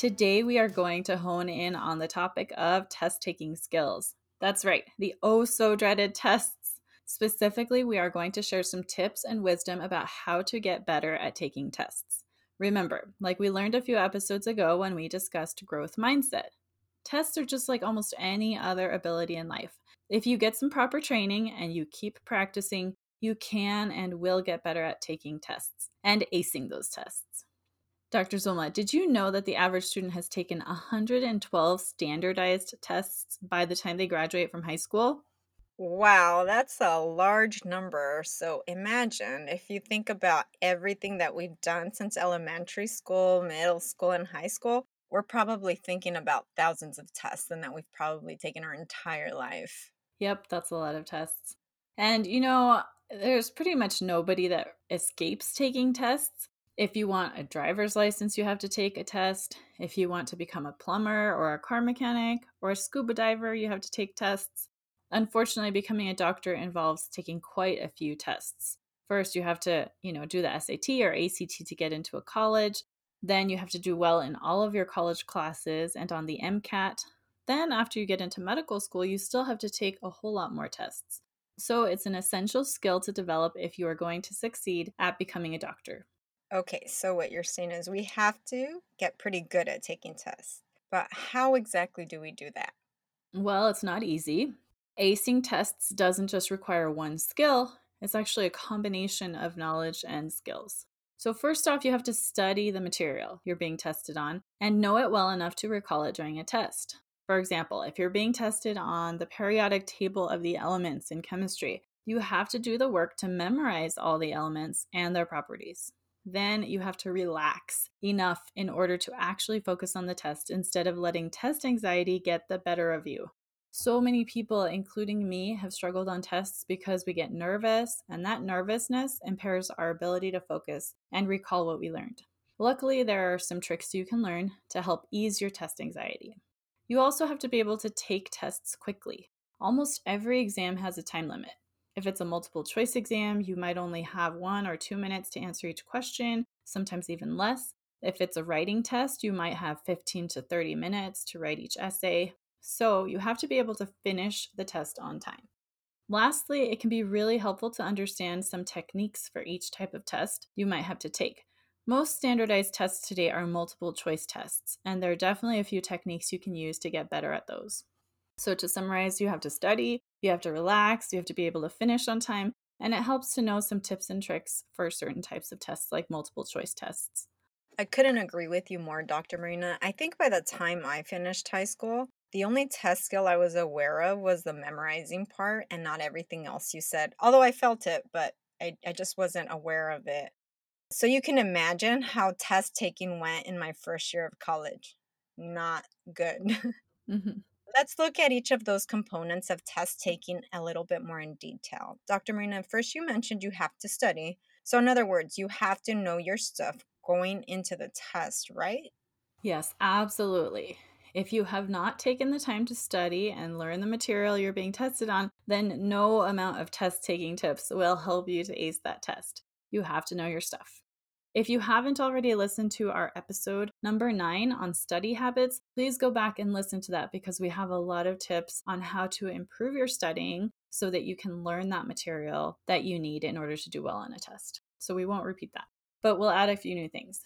Today, we are going to hone in on the topic of test taking skills. That's right, the oh so dreaded tests. Specifically, we are going to share some tips and wisdom about how to get better at taking tests. Remember, like we learned a few episodes ago when we discussed growth mindset, tests are just like almost any other ability in life. If you get some proper training and you keep practicing, you can and will get better at taking tests and acing those tests. Dr. Zulma, did you know that the average student has taken 112 standardized tests by the time they graduate from high school? Wow, that's a large number. So imagine if you think about everything that we've done since elementary school, middle school, and high school, we're probably thinking about thousands of tests and that we've probably taken our entire life. Yep, that's a lot of tests. And you know, there's pretty much nobody that escapes taking tests. If you want a driver's license, you have to take a test. If you want to become a plumber or a car mechanic or a scuba diver, you have to take tests. Unfortunately, becoming a doctor involves taking quite a few tests. First, you have to, you know, do the SAT or ACT to get into a college. Then you have to do well in all of your college classes and on the MCAT. Then, after you get into medical school, you still have to take a whole lot more tests. So, it's an essential skill to develop if you are going to succeed at becoming a doctor. Okay, so what you're saying is we have to get pretty good at taking tests. But how exactly do we do that? Well, it's not easy. Acing tests doesn't just require one skill, it's actually a combination of knowledge and skills. So, first off, you have to study the material you're being tested on and know it well enough to recall it during a test. For example, if you're being tested on the periodic table of the elements in chemistry, you have to do the work to memorize all the elements and their properties then you have to relax enough in order to actually focus on the test instead of letting test anxiety get the better of you. So many people, including me, have struggled on tests because we get nervous, and that nervousness impairs our ability to focus and recall what we learned. Luckily, there are some tricks you can learn to help ease your test anxiety. You also have to be able to take tests quickly. Almost every exam has a time limit. If it's a multiple choice exam, you might only have one or two minutes to answer each question, sometimes even less. If it's a writing test, you might have 15 to 30 minutes to write each essay. So you have to be able to finish the test on time. Lastly, it can be really helpful to understand some techniques for each type of test you might have to take. Most standardized tests today are multiple choice tests, and there are definitely a few techniques you can use to get better at those. So, to summarize, you have to study, you have to relax, you have to be able to finish on time, and it helps to know some tips and tricks for certain types of tests, like multiple choice tests. I couldn't agree with you more, Dr. Marina. I think by the time I finished high school, the only test skill I was aware of was the memorizing part and not everything else you said. Although I felt it, but I, I just wasn't aware of it. So you can imagine how test taking went in my first year of college. Not good. mm-hmm. Let's look at each of those components of test taking a little bit more in detail. Dr. Marina, first you mentioned you have to study. So, in other words, you have to know your stuff going into the test, right? Yes, absolutely. If you have not taken the time to study and learn the material you're being tested on, then no amount of test taking tips will help you to ace that test. You have to know your stuff. If you haven't already listened to our episode number nine on study habits, please go back and listen to that because we have a lot of tips on how to improve your studying so that you can learn that material that you need in order to do well on a test. So we won't repeat that, but we'll add a few new things.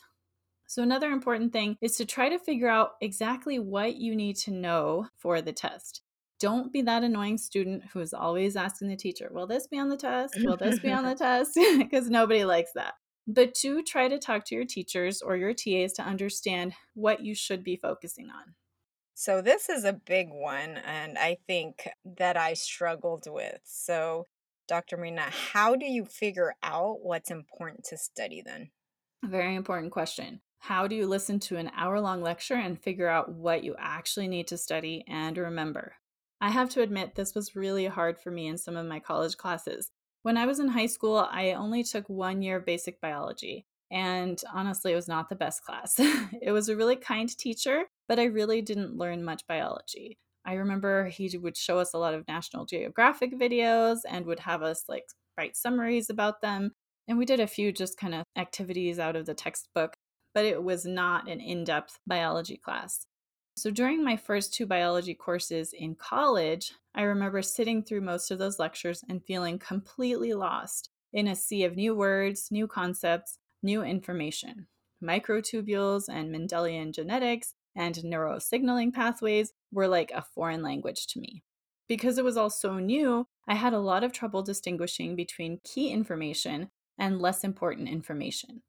So, another important thing is to try to figure out exactly what you need to know for the test. Don't be that annoying student who is always asking the teacher, Will this be on the test? Will this be on the test? Because nobody likes that. But do try to talk to your teachers or your TAs to understand what you should be focusing on. So, this is a big one, and I think that I struggled with. So, Dr. Marina, how do you figure out what's important to study then? Very important question. How do you listen to an hour long lecture and figure out what you actually need to study and remember? I have to admit, this was really hard for me in some of my college classes. When I was in high school, I only took one year of basic biology, and honestly, it was not the best class. it was a really kind teacher, but I really didn't learn much biology. I remember he would show us a lot of National Geographic videos and would have us like write summaries about them. And we did a few just kind of activities out of the textbook, but it was not an in depth biology class. So during my first two biology courses in college, I remember sitting through most of those lectures and feeling completely lost in a sea of new words, new concepts, new information. Microtubules and Mendelian genetics and neurosignaling pathways were like a foreign language to me. Because it was all so new, I had a lot of trouble distinguishing between key information and less important information.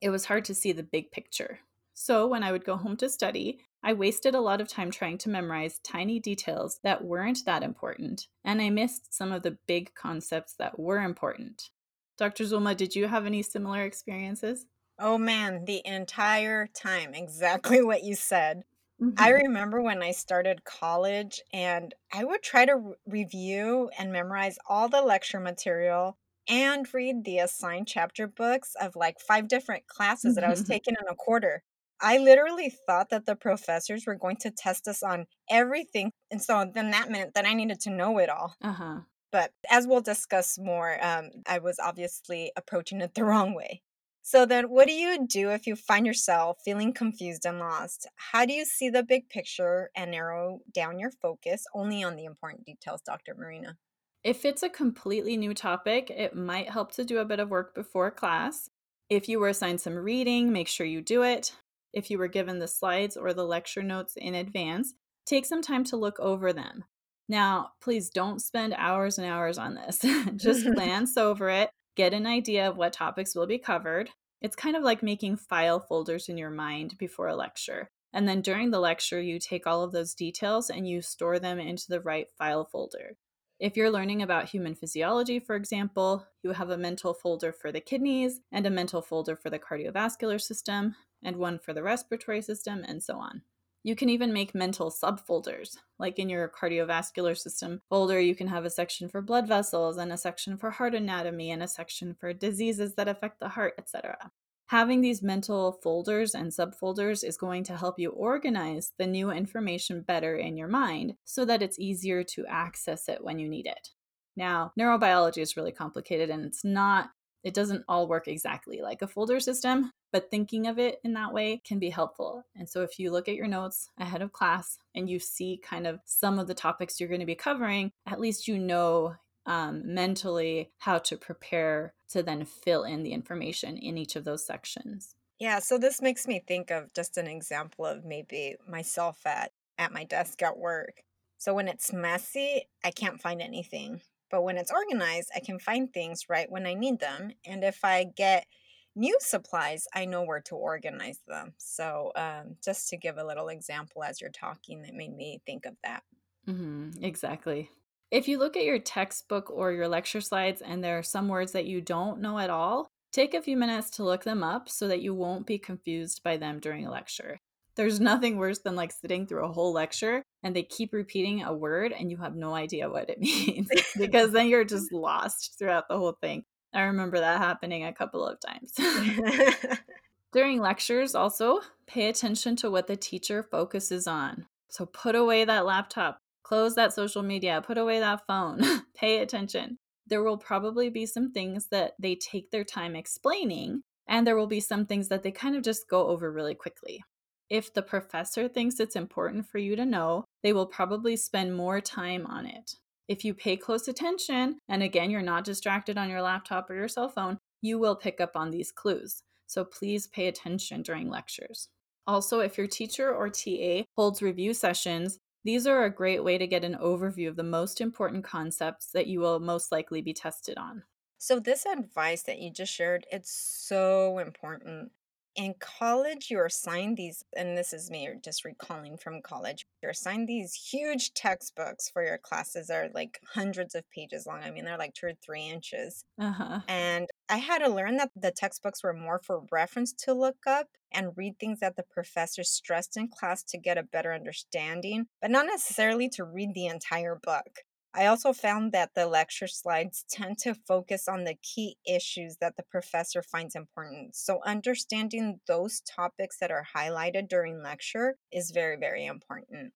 It was hard to see the big picture. So, when I would go home to study, I wasted a lot of time trying to memorize tiny details that weren't that important, and I missed some of the big concepts that were important. Dr. Zulma, did you have any similar experiences? Oh man, the entire time, exactly what you said. Mm-hmm. I remember when I started college and I would try to re- review and memorize all the lecture material and read the assigned chapter books of like five different classes that I was taking in a quarter. I literally thought that the professors were going to test us on everything. And so then that meant that I needed to know it all. Uh-huh. But as we'll discuss more, um, I was obviously approaching it the wrong way. So then, what do you do if you find yourself feeling confused and lost? How do you see the big picture and narrow down your focus only on the important details, Dr. Marina? If it's a completely new topic, it might help to do a bit of work before class. If you were assigned some reading, make sure you do it. If you were given the slides or the lecture notes in advance, take some time to look over them. Now, please don't spend hours and hours on this. Just glance over it, get an idea of what topics will be covered. It's kind of like making file folders in your mind before a lecture. And then during the lecture, you take all of those details and you store them into the right file folder. If you're learning about human physiology, for example, you have a mental folder for the kidneys and a mental folder for the cardiovascular system and one for the respiratory system, and so on. You can even make mental subfolders. Like in your cardiovascular system folder, you can have a section for blood vessels and a section for heart anatomy and a section for diseases that affect the heart, etc. Having these mental folders and subfolders is going to help you organize the new information better in your mind so that it's easier to access it when you need it. Now, neurobiology is really complicated and it's not it doesn't all work exactly like a folder system, but thinking of it in that way can be helpful. And so if you look at your notes ahead of class and you see kind of some of the topics you're going to be covering, at least you know um, mentally how to prepare to then fill in the information in each of those sections. Yeah, so this makes me think of just an example of maybe myself at at my desk at work. So when it's messy, I can't find anything. But when it's organized, I can find things right when I need them. And if I get new supplies, I know where to organize them. So, um, just to give a little example as you're talking, that made me think of that. Mm-hmm, exactly. If you look at your textbook or your lecture slides and there are some words that you don't know at all, take a few minutes to look them up so that you won't be confused by them during a lecture. There's nothing worse than like sitting through a whole lecture and they keep repeating a word and you have no idea what it means because then you're just lost throughout the whole thing. I remember that happening a couple of times. During lectures, also pay attention to what the teacher focuses on. So put away that laptop, close that social media, put away that phone, pay attention. There will probably be some things that they take their time explaining, and there will be some things that they kind of just go over really quickly. If the professor thinks it's important for you to know, they will probably spend more time on it. If you pay close attention, and again, you're not distracted on your laptop or your cell phone, you will pick up on these clues. So please pay attention during lectures. Also, if your teacher or TA holds review sessions, these are a great way to get an overview of the most important concepts that you will most likely be tested on. So this advice that you just shared, it's so important in college you're assigned these and this is me just recalling from college you're assigned these huge textbooks for your classes are like hundreds of pages long i mean they're like two or three inches Uh-huh. and i had to learn that the textbooks were more for reference to look up and read things that the professor stressed in class to get a better understanding but not necessarily to read the entire book I also found that the lecture slides tend to focus on the key issues that the professor finds important. So, understanding those topics that are highlighted during lecture is very, very important.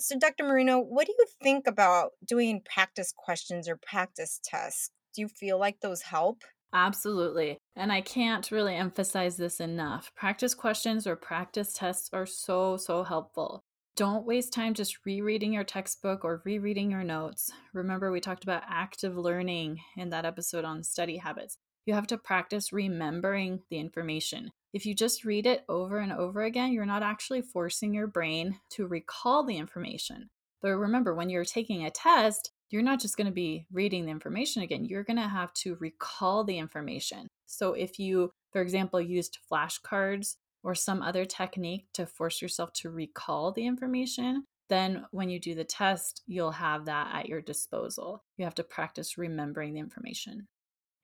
So, Dr. Marina, what do you think about doing practice questions or practice tests? Do you feel like those help? Absolutely. And I can't really emphasize this enough. Practice questions or practice tests are so, so helpful. Don't waste time just rereading your textbook or rereading your notes. Remember, we talked about active learning in that episode on study habits. You have to practice remembering the information. If you just read it over and over again, you're not actually forcing your brain to recall the information. But remember, when you're taking a test, you're not just going to be reading the information again, you're going to have to recall the information. So if you, for example, used flashcards or some other technique to force yourself to recall the information, then when you do the test, you'll have that at your disposal. You have to practice remembering the information.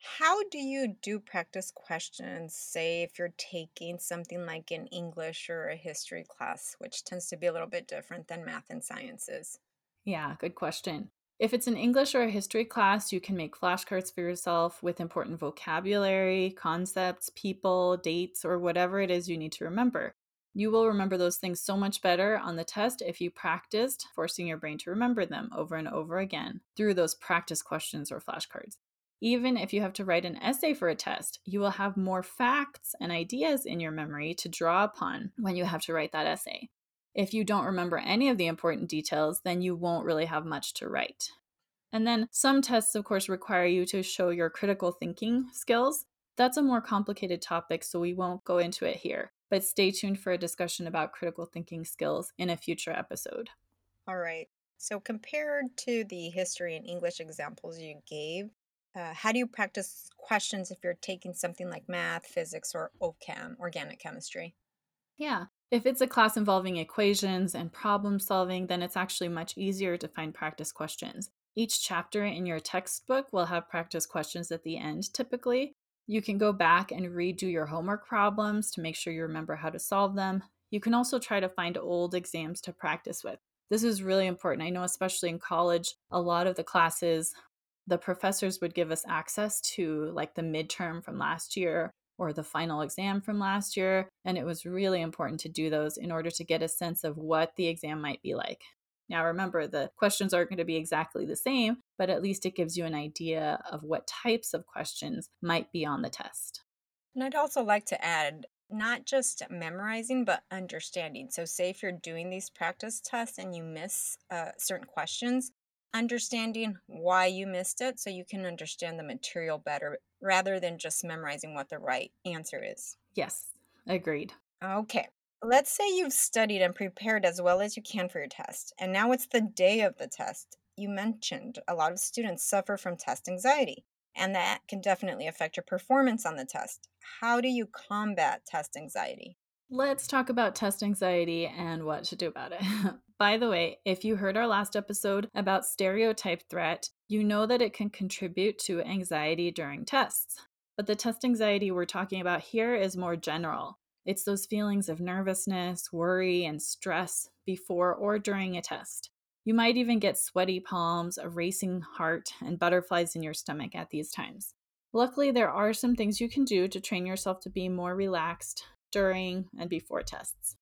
How do you do practice questions, say if you're taking something like an English or a history class, which tends to be a little bit different than math and sciences? Yeah, good question. If it's an English or a history class, you can make flashcards for yourself with important vocabulary, concepts, people, dates, or whatever it is you need to remember. You will remember those things so much better on the test if you practiced forcing your brain to remember them over and over again through those practice questions or flashcards. Even if you have to write an essay for a test, you will have more facts and ideas in your memory to draw upon when you have to write that essay. If you don't remember any of the important details, then you won't really have much to write. And then some tests, of course, require you to show your critical thinking skills. That's a more complicated topic, so we won't go into it here. But stay tuned for a discussion about critical thinking skills in a future episode. All right. So, compared to the history and English examples you gave, uh, how do you practice questions if you're taking something like math, physics, or OChem, organic chemistry? Yeah, if it's a class involving equations and problem solving, then it's actually much easier to find practice questions. Each chapter in your textbook will have practice questions at the end, typically. You can go back and redo your homework problems to make sure you remember how to solve them. You can also try to find old exams to practice with. This is really important. I know, especially in college, a lot of the classes, the professors would give us access to like the midterm from last year or the final exam from last year. And it was really important to do those in order to get a sense of what the exam might be like. Now, remember, the questions aren't going to be exactly the same, but at least it gives you an idea of what types of questions might be on the test. And I'd also like to add not just memorizing, but understanding. So, say if you're doing these practice tests and you miss uh, certain questions, understanding why you missed it so you can understand the material better rather than just memorizing what the right answer is. Yes, agreed. Okay. Let's say you've studied and prepared as well as you can for your test, and now it's the day of the test. You mentioned a lot of students suffer from test anxiety, and that can definitely affect your performance on the test. How do you combat test anxiety? Let's talk about test anxiety and what to do about it. By the way, if you heard our last episode about stereotype threat, you know that it can contribute to anxiety during tests. But the test anxiety we're talking about here is more general. It's those feelings of nervousness, worry, and stress before or during a test. You might even get sweaty palms, a racing heart, and butterflies in your stomach at these times. Luckily, there are some things you can do to train yourself to be more relaxed during and before tests.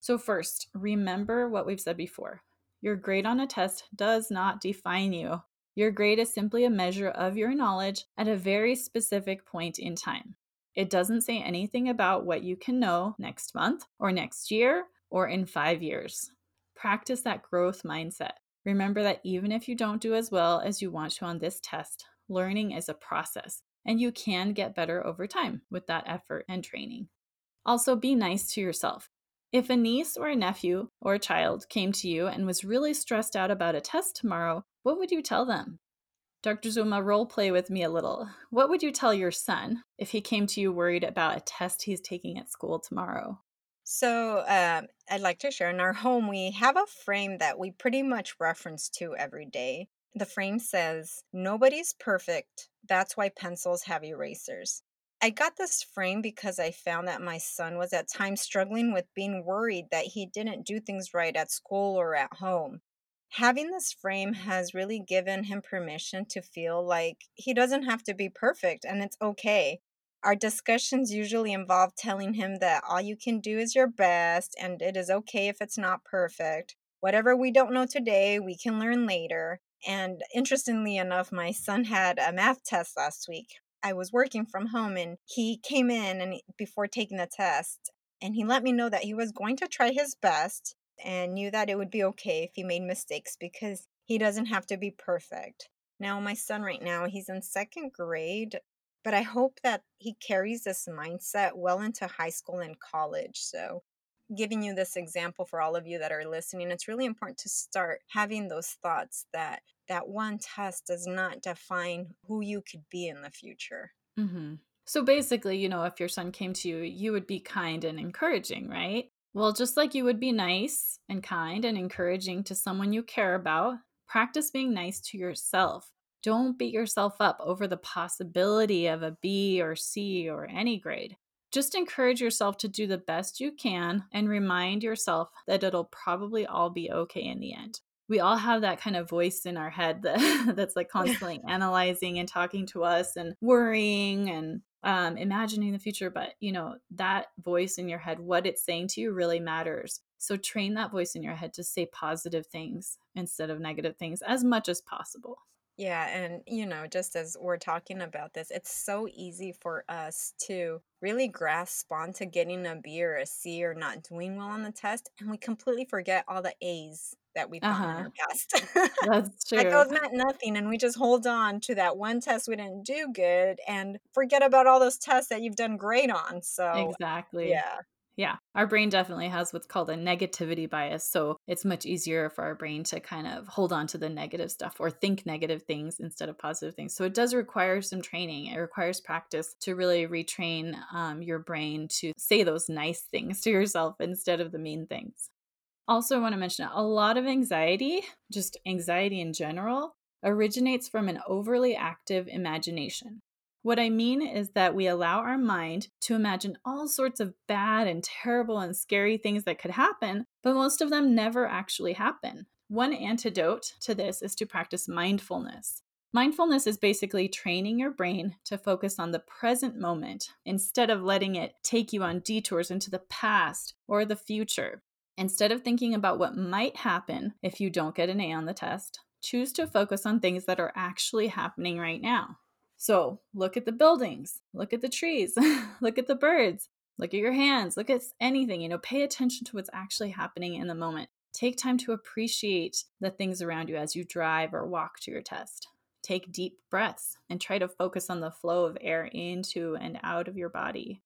So, first, remember what we've said before. Your grade on a test does not define you. Your grade is simply a measure of your knowledge at a very specific point in time. It doesn't say anything about what you can know next month or next year or in five years. Practice that growth mindset. Remember that even if you don't do as well as you want to on this test, learning is a process and you can get better over time with that effort and training. Also, be nice to yourself. If a niece or a nephew or a child came to you and was really stressed out about a test tomorrow, what would you tell them? Dr. Zulma, role play with me a little. What would you tell your son if he came to you worried about a test he's taking at school tomorrow? So, um, I'd like to share in our home, we have a frame that we pretty much reference to every day. The frame says, Nobody's perfect. That's why pencils have erasers. I got this frame because I found that my son was at times struggling with being worried that he didn't do things right at school or at home. Having this frame has really given him permission to feel like he doesn't have to be perfect and it's okay. Our discussions usually involve telling him that all you can do is your best and it is okay if it's not perfect. Whatever we don't know today, we can learn later. And interestingly enough, my son had a math test last week. I was working from home and he came in and before taking the test and he let me know that he was going to try his best and knew that it would be okay if he made mistakes because he doesn't have to be perfect. Now, my son right now, he's in second grade, but I hope that he carries this mindset well into high school and college. So, giving you this example for all of you that are listening, it's really important to start having those thoughts that that one test does not define who you could be in the future. Mm-hmm. So basically, you know, if your son came to you, you would be kind and encouraging, right? Well, just like you would be nice and kind and encouraging to someone you care about, practice being nice to yourself. Don't beat yourself up over the possibility of a B or C or any grade. Just encourage yourself to do the best you can and remind yourself that it'll probably all be okay in the end we all have that kind of voice in our head that that's like constantly analyzing and talking to us and worrying and um, imagining the future but you know that voice in your head what it's saying to you really matters. So train that voice in your head to say positive things instead of negative things as much as possible. Yeah, and you know, just as we're talking about this, it's so easy for us to really grasp onto getting a B or a C or not doing well on the test, and we completely forget all the A's that in uh-huh our past. that's like true those meant nothing, and we just hold on to that one test we didn't do good and forget about all those tests that you've done great on. So, exactly yeah. Yeah, our brain definitely has what's called a negativity bias. So it's much easier for our brain to kind of hold on to the negative stuff or think negative things instead of positive things. So it does require some training. It requires practice to really retrain um, your brain to say those nice things to yourself instead of the mean things. Also, I want to mention a lot of anxiety, just anxiety in general, originates from an overly active imagination. What I mean is that we allow our mind to imagine all sorts of bad and terrible and scary things that could happen, but most of them never actually happen. One antidote to this is to practice mindfulness. Mindfulness is basically training your brain to focus on the present moment instead of letting it take you on detours into the past or the future. Instead of thinking about what might happen if you don't get an A on the test, choose to focus on things that are actually happening right now. So look at the buildings, look at the trees, look at the birds, look at your hands, look at anything. You know, pay attention to what's actually happening in the moment. Take time to appreciate the things around you as you drive or walk to your test. Take deep breaths and try to focus on the flow of air into and out of your body.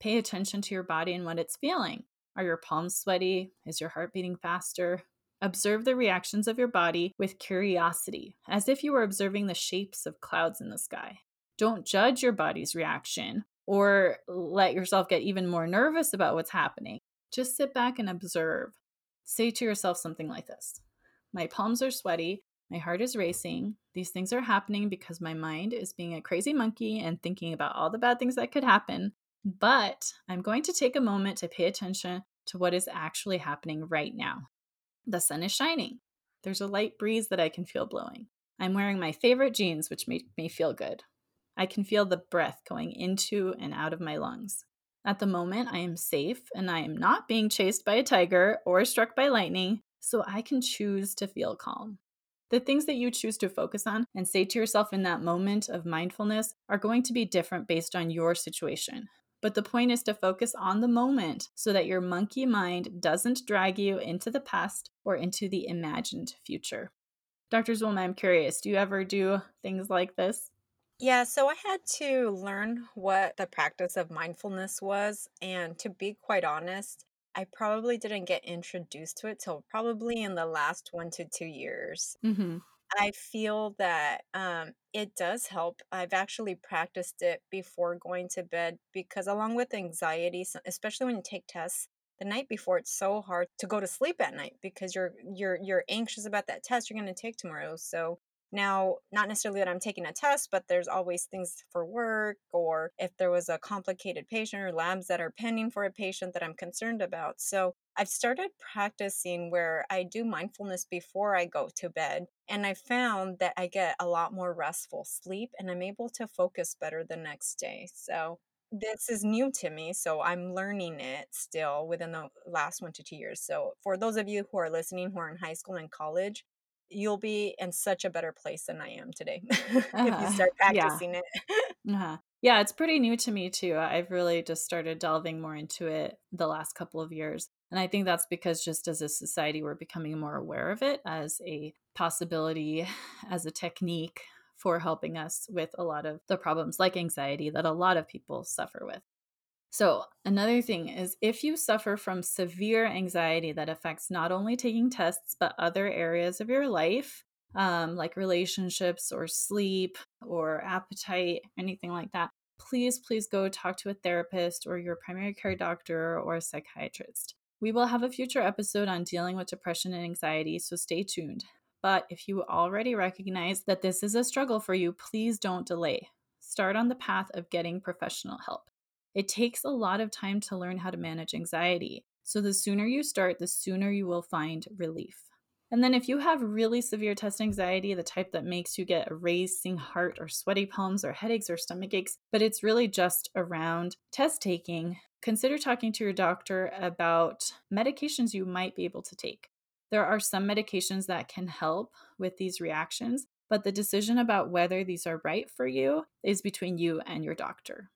Pay attention to your body and what it's feeling. Are your palms sweaty? Is your heart beating faster? Observe the reactions of your body with curiosity, as if you were observing the shapes of clouds in the sky. Don't judge your body's reaction or let yourself get even more nervous about what's happening. Just sit back and observe. Say to yourself something like this My palms are sweaty. My heart is racing. These things are happening because my mind is being a crazy monkey and thinking about all the bad things that could happen. But I'm going to take a moment to pay attention to what is actually happening right now. The sun is shining. There's a light breeze that I can feel blowing. I'm wearing my favorite jeans, which make me feel good. I can feel the breath going into and out of my lungs. At the moment, I am safe and I am not being chased by a tiger or struck by lightning, so I can choose to feel calm. The things that you choose to focus on and say to yourself in that moment of mindfulness are going to be different based on your situation. But the point is to focus on the moment so that your monkey mind doesn't drag you into the past or into the imagined future. Dr. Zulma, I'm curious, do you ever do things like this? Yeah, so I had to learn what the practice of mindfulness was. And to be quite honest, I probably didn't get introduced to it till probably in the last one to two years. Mm-hmm. I feel that um, it does help. I've actually practiced it before going to bed because, along with anxiety, especially when you take tests the night before, it's so hard to go to sleep at night because you're you're you're anxious about that test you're going to take tomorrow. So now, not necessarily that I'm taking a test, but there's always things for work, or if there was a complicated patient or labs that are pending for a patient that I'm concerned about. So I've started practicing where I do mindfulness before I go to bed. And I found that I get a lot more restful sleep and I'm able to focus better the next day. So this is new to me. So I'm learning it still within the last one to two years. So for those of you who are listening who are in high school and college, you'll be in such a better place than I am today if you Uh-huh. start Yeah. practicing it. Uh-huh. Yeah, it's pretty new to me too. I've really just started delving more into it the last couple of years. And I think that's because just as a society, we're becoming more aware of it as a possibility, as a technique for helping us with a lot of the problems like anxiety that a lot of people suffer with. So, another thing is if you suffer from severe anxiety that affects not only taking tests, but other areas of your life, um, like relationships or sleep or appetite, anything like that, please, please go talk to a therapist or your primary care doctor or a psychiatrist. We will have a future episode on dealing with depression and anxiety, so stay tuned. But if you already recognize that this is a struggle for you, please don't delay. Start on the path of getting professional help. It takes a lot of time to learn how to manage anxiety. So the sooner you start, the sooner you will find relief. And then if you have really severe test anxiety, the type that makes you get a racing heart or sweaty palms or headaches or stomach aches, but it's really just around test taking, consider talking to your doctor about medications you might be able to take. There are some medications that can help with these reactions, but the decision about whether these are right for you is between you and your doctor.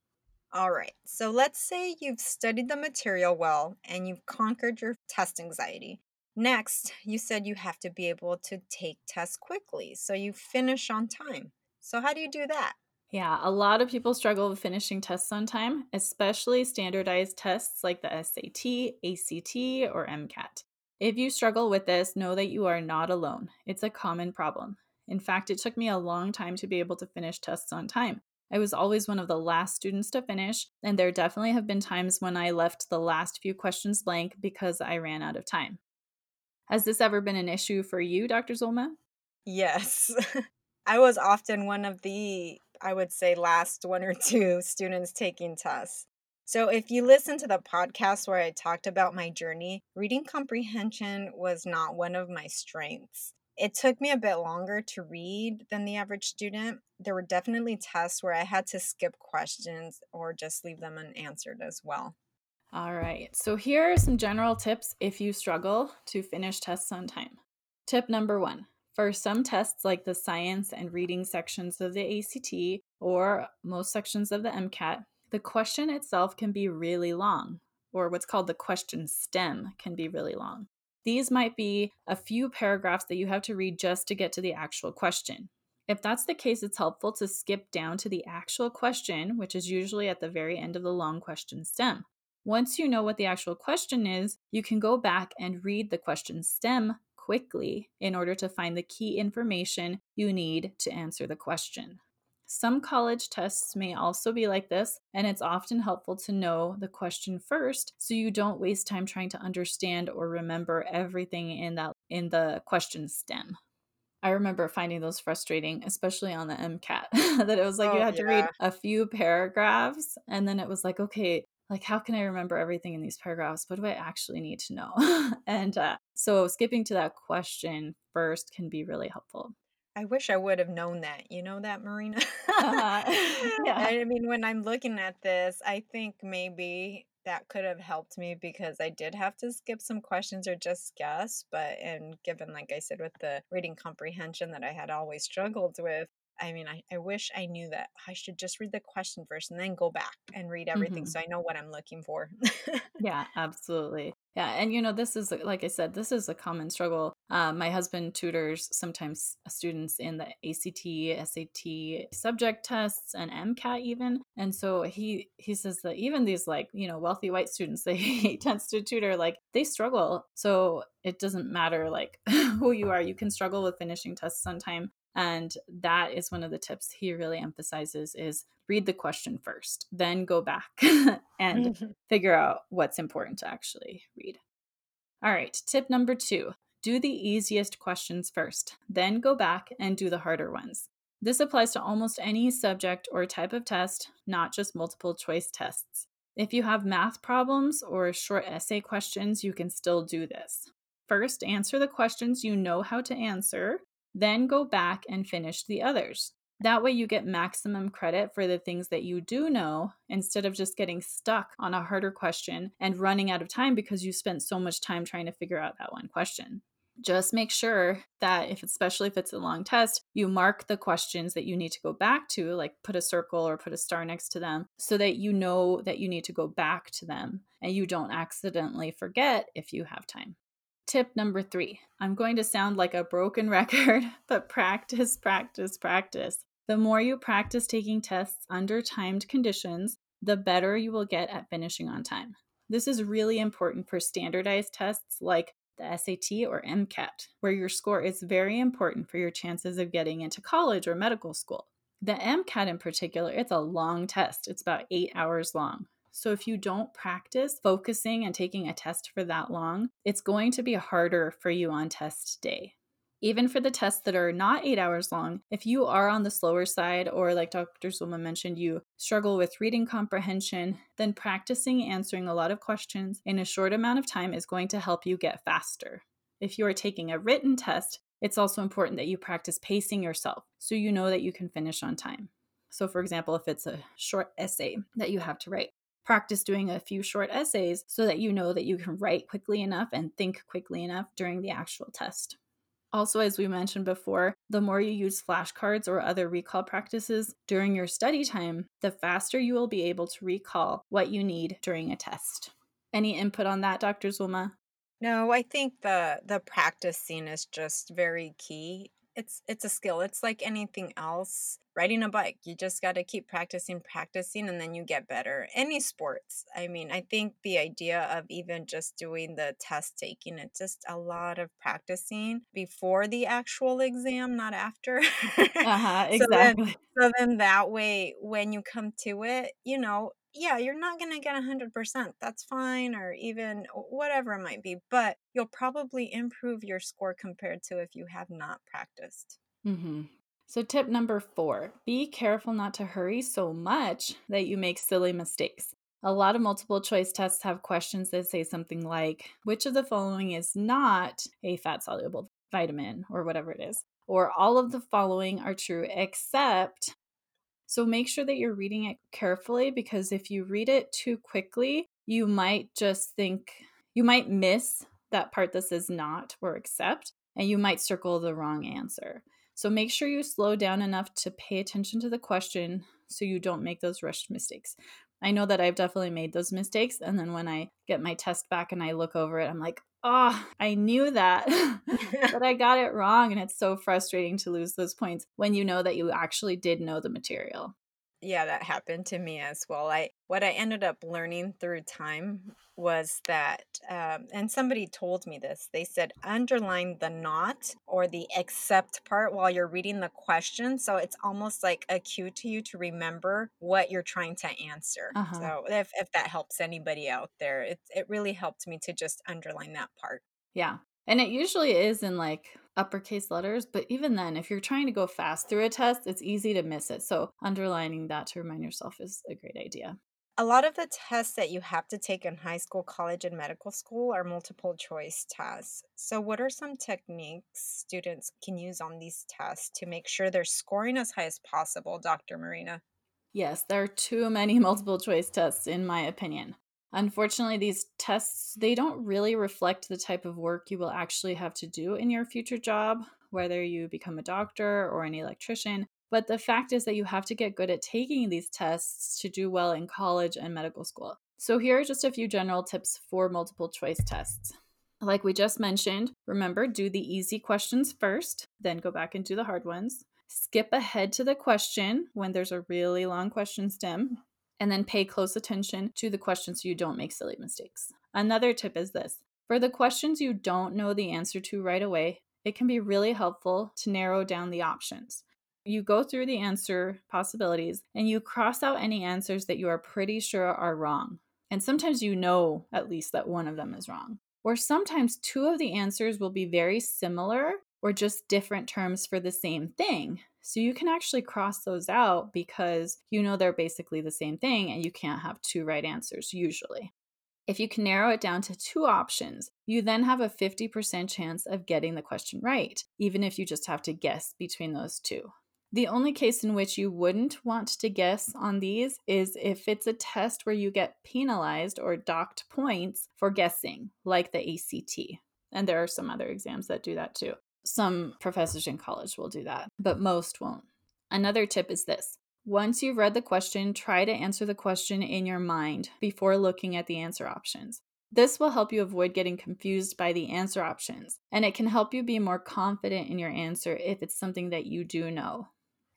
All right. So let's say you've studied the material well and you've conquered your test anxiety. Next, you said you have to be able to take tests quickly so you finish on time. So, how do you do that? Yeah, a lot of people struggle with finishing tests on time, especially standardized tests like the SAT, ACT, or MCAT. If you struggle with this, know that you are not alone. It's a common problem. In fact, it took me a long time to be able to finish tests on time. I was always one of the last students to finish, and there definitely have been times when I left the last few questions blank because I ran out of time. Has this ever been an issue for you, Dr. Zulma? Yes. I was often one of the, I would say, last one or two students taking tests. So, if you listen to the podcast where I talked about my journey, reading comprehension was not one of my strengths. It took me a bit longer to read than the average student. There were definitely tests where I had to skip questions or just leave them unanswered as well. All right, so here are some general tips if you struggle to finish tests on time. Tip number one for some tests, like the science and reading sections of the ACT or most sections of the MCAT, the question itself can be really long, or what's called the question stem can be really long. These might be a few paragraphs that you have to read just to get to the actual question. If that's the case, it's helpful to skip down to the actual question, which is usually at the very end of the long question stem. Once you know what the actual question is, you can go back and read the question stem quickly in order to find the key information you need to answer the question. Some college tests may also be like this, and it's often helpful to know the question first so you don't waste time trying to understand or remember everything in that in the question stem. I remember finding those frustrating, especially on the MCAT, that it was like you Oh, had to read a few paragraphs and then it was like, okay, like how can I remember everything in these paragraphs? What do I actually need to know? and uh, so skipping to that question first can be really helpful. I wish I would have known that. You know that, Marina? Uh-huh. yeah. I mean, when I'm looking at this, I think maybe that could have helped me because I did have to skip some questions or just guess. But, and given, like I said, with the reading comprehension that I had always struggled with, I mean, I, I wish I knew that I should just read the question first and then go back and read everything Mhm. so I know what I'm looking for. Yeah, absolutely. Yeah, and you know, this is like I said, this is a common struggle. Uh, my husband tutors sometimes students in the ACT, SAT subject tests, and MCAT even, and so he he says that even these like you know wealthy white students that he tends to tutor, like they struggle. So it doesn't matter like who you are, you can struggle with finishing tests on time. And that is one of the tips he really emphasizes is read the question first, then go back and mm-hmm. figure out what's important to actually read. All right, tip number two do the easiest questions first, then go back and do the harder ones. This applies to almost any subject or type of test, not just multiple choice tests. If you have math problems or short essay questions, you can still do this. First, answer the questions you know how to answer, then go back and finish the others. That way, you get maximum credit for the things that you do know instead of just getting stuck on a harder question and running out of time because you spent so much time trying to figure out that one question. Just make sure that if especially if it's a long test, you mark the questions that you need to go back to, like put a circle or put a star next to them so that you know that you need to go back to them and you don't accidentally forget if you have time. Tip number three I'm going to sound like a broken record, but practice, practice, practice. The more you practice taking tests under timed conditions, the better you will get at finishing on time. This is really important for standardized tests like the SAT or MCAT, where your score is very important for your chances of getting into college or medical school. The MCAT in particular, it's a long test. It's about eight hours long. So if you don't practice focusing and taking a test for that long, it's going to be harder for you on test day. Even for the tests that are not eight hours long, if you are on the slower side, or like Dr. Zulma mentioned, you struggle with reading comprehension, then practicing answering a lot of questions in a short amount of time is going to help you get faster. If you are taking a written test, it's also important that you practice pacing yourself so you know that you can finish on time. So, for example, if it's a short essay that you have to write, practice doing a few short essays so that you know that you can write quickly enough and think quickly enough during the actual test. Also, as we mentioned before, the more you use flashcards or other recall practices during your study time, the faster you will be able to recall what you need during a test. Any input on that, Dr. Zulma? No, I think the the practicing is just very key it's it's a skill. It's like anything else. Riding a bike, you just got to keep practicing, practicing, and then you get better. Any sports. I mean, I think the idea of even just doing the test taking, it's just a lot of practicing before the actual exam, not after. uh-huh, exactly. so, then, so then that way, when you come to it, you know, yeah, you're not going to get 100%. That's fine, or even whatever it might be, but you'll probably improve your score compared to if you have not practiced. Mm-hmm. So, tip number four be careful not to hurry so much that you make silly mistakes. A lot of multiple choice tests have questions that say something like, which of the following is not a fat soluble vitamin, or whatever it is? Or all of the following are true except so make sure that you're reading it carefully because if you read it too quickly, you might just think, you might miss that part that says not or accept, and you might circle the wrong answer. So make sure you slow down enough to pay attention to the question so you don't make those rushed mistakes. I know that I've definitely made those mistakes. And then when I get my test back and I look over it, I'm like, oh, I knew that, but I got it wrong. And it's so frustrating to lose those points when you know that you actually did know the material. Yeah, that happened to me as well. I what I ended up learning through time was that, um, and somebody told me this. They said underline the not or the except part while you're reading the question, so it's almost like a cue to you to remember what you're trying to answer. Uh-huh. So if if that helps anybody out there, it it really helped me to just underline that part. Yeah, and it usually is in like uppercase letters, but even then, if you're trying to go fast through a test, it's easy to miss it. So, underlining that to remind yourself is a great idea. A lot of the tests that you have to take in high school, college, and medical school are multiple choice tests. So, what are some techniques students can use on these tests to make sure they're scoring as high as possible, Dr. Marina? Yes, there are too many multiple choice tests, in my opinion. Unfortunately, these tests they don't really reflect the type of work you will actually have to do in your future job, whether you become a doctor or an electrician. But the fact is that you have to get good at taking these tests to do well in college and medical school. So, here are just a few general tips for multiple choice tests. Like we just mentioned, remember do the easy questions first, then go back and do the hard ones. Skip ahead to the question when there's a really long question stem, and then pay close attention to the questions so you don't make silly mistakes. Another tip is this for the questions you don't know the answer to right away, it can be really helpful to narrow down the options. You go through the answer possibilities and you cross out any answers that you are pretty sure are wrong. And sometimes you know at least that one of them is wrong. Or sometimes two of the answers will be very similar or just different terms for the same thing. So you can actually cross those out because you know they're basically the same thing and you can't have two right answers usually. If you can narrow it down to two options, you then have a 50% chance of getting the question right, even if you just have to guess between those two. The only case in which you wouldn't want to guess on these is if it's a test where you get penalized or docked points for guessing, like the ACT. And there are some other exams that do that too. Some professors in college will do that, but most won't. Another tip is this once you've read the question, try to answer the question in your mind before looking at the answer options. This will help you avoid getting confused by the answer options, and it can help you be more confident in your answer if it's something that you do know.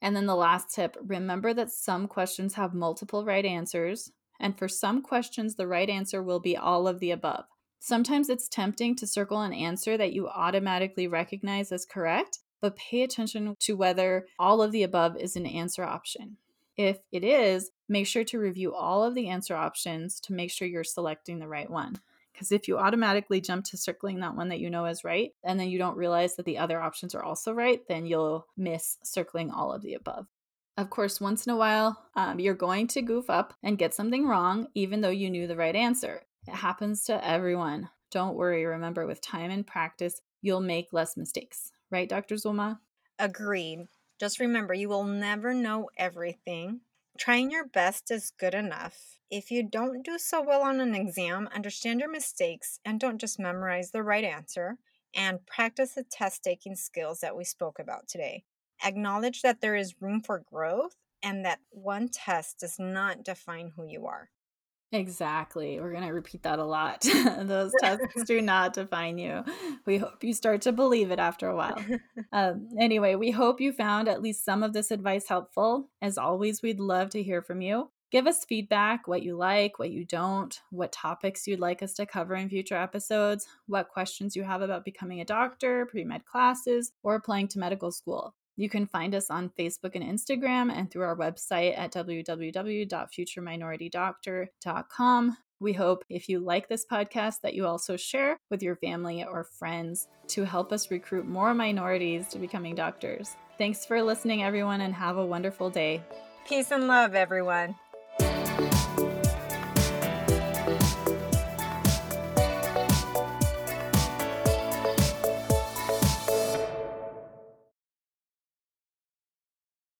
And then the last tip remember that some questions have multiple right answers, and for some questions, the right answer will be all of the above. Sometimes it's tempting to circle an answer that you automatically recognize as correct, but pay attention to whether all of the above is an answer option. If it is, make sure to review all of the answer options to make sure you're selecting the right one. Because if you automatically jump to circling that one that you know is right, and then you don't realize that the other options are also right, then you'll miss circling all of the above. Of course, once in a while, um, you're going to goof up and get something wrong, even though you knew the right answer. It happens to everyone. Don't worry. Remember, with time and practice, you'll make less mistakes. Right, Dr. Zulma? Agreed. Just remember, you will never know everything. Trying your best is good enough. If you don't do so well on an exam, understand your mistakes and don't just memorize the right answer, and practice the test taking skills that we spoke about today. Acknowledge that there is room for growth and that one test does not define who you are. Exactly. We're going to repeat that a lot. Those tests do not define you. We hope you start to believe it after a while. Um, anyway, we hope you found at least some of this advice helpful. As always, we'd love to hear from you. Give us feedback what you like, what you don't, what topics you'd like us to cover in future episodes, what questions you have about becoming a doctor, pre med classes, or applying to medical school. You can find us on Facebook and Instagram and through our website at www.futureminoritydoctor.com. We hope if you like this podcast that you also share with your family or friends to help us recruit more minorities to becoming doctors. Thanks for listening, everyone, and have a wonderful day. Peace and love, everyone.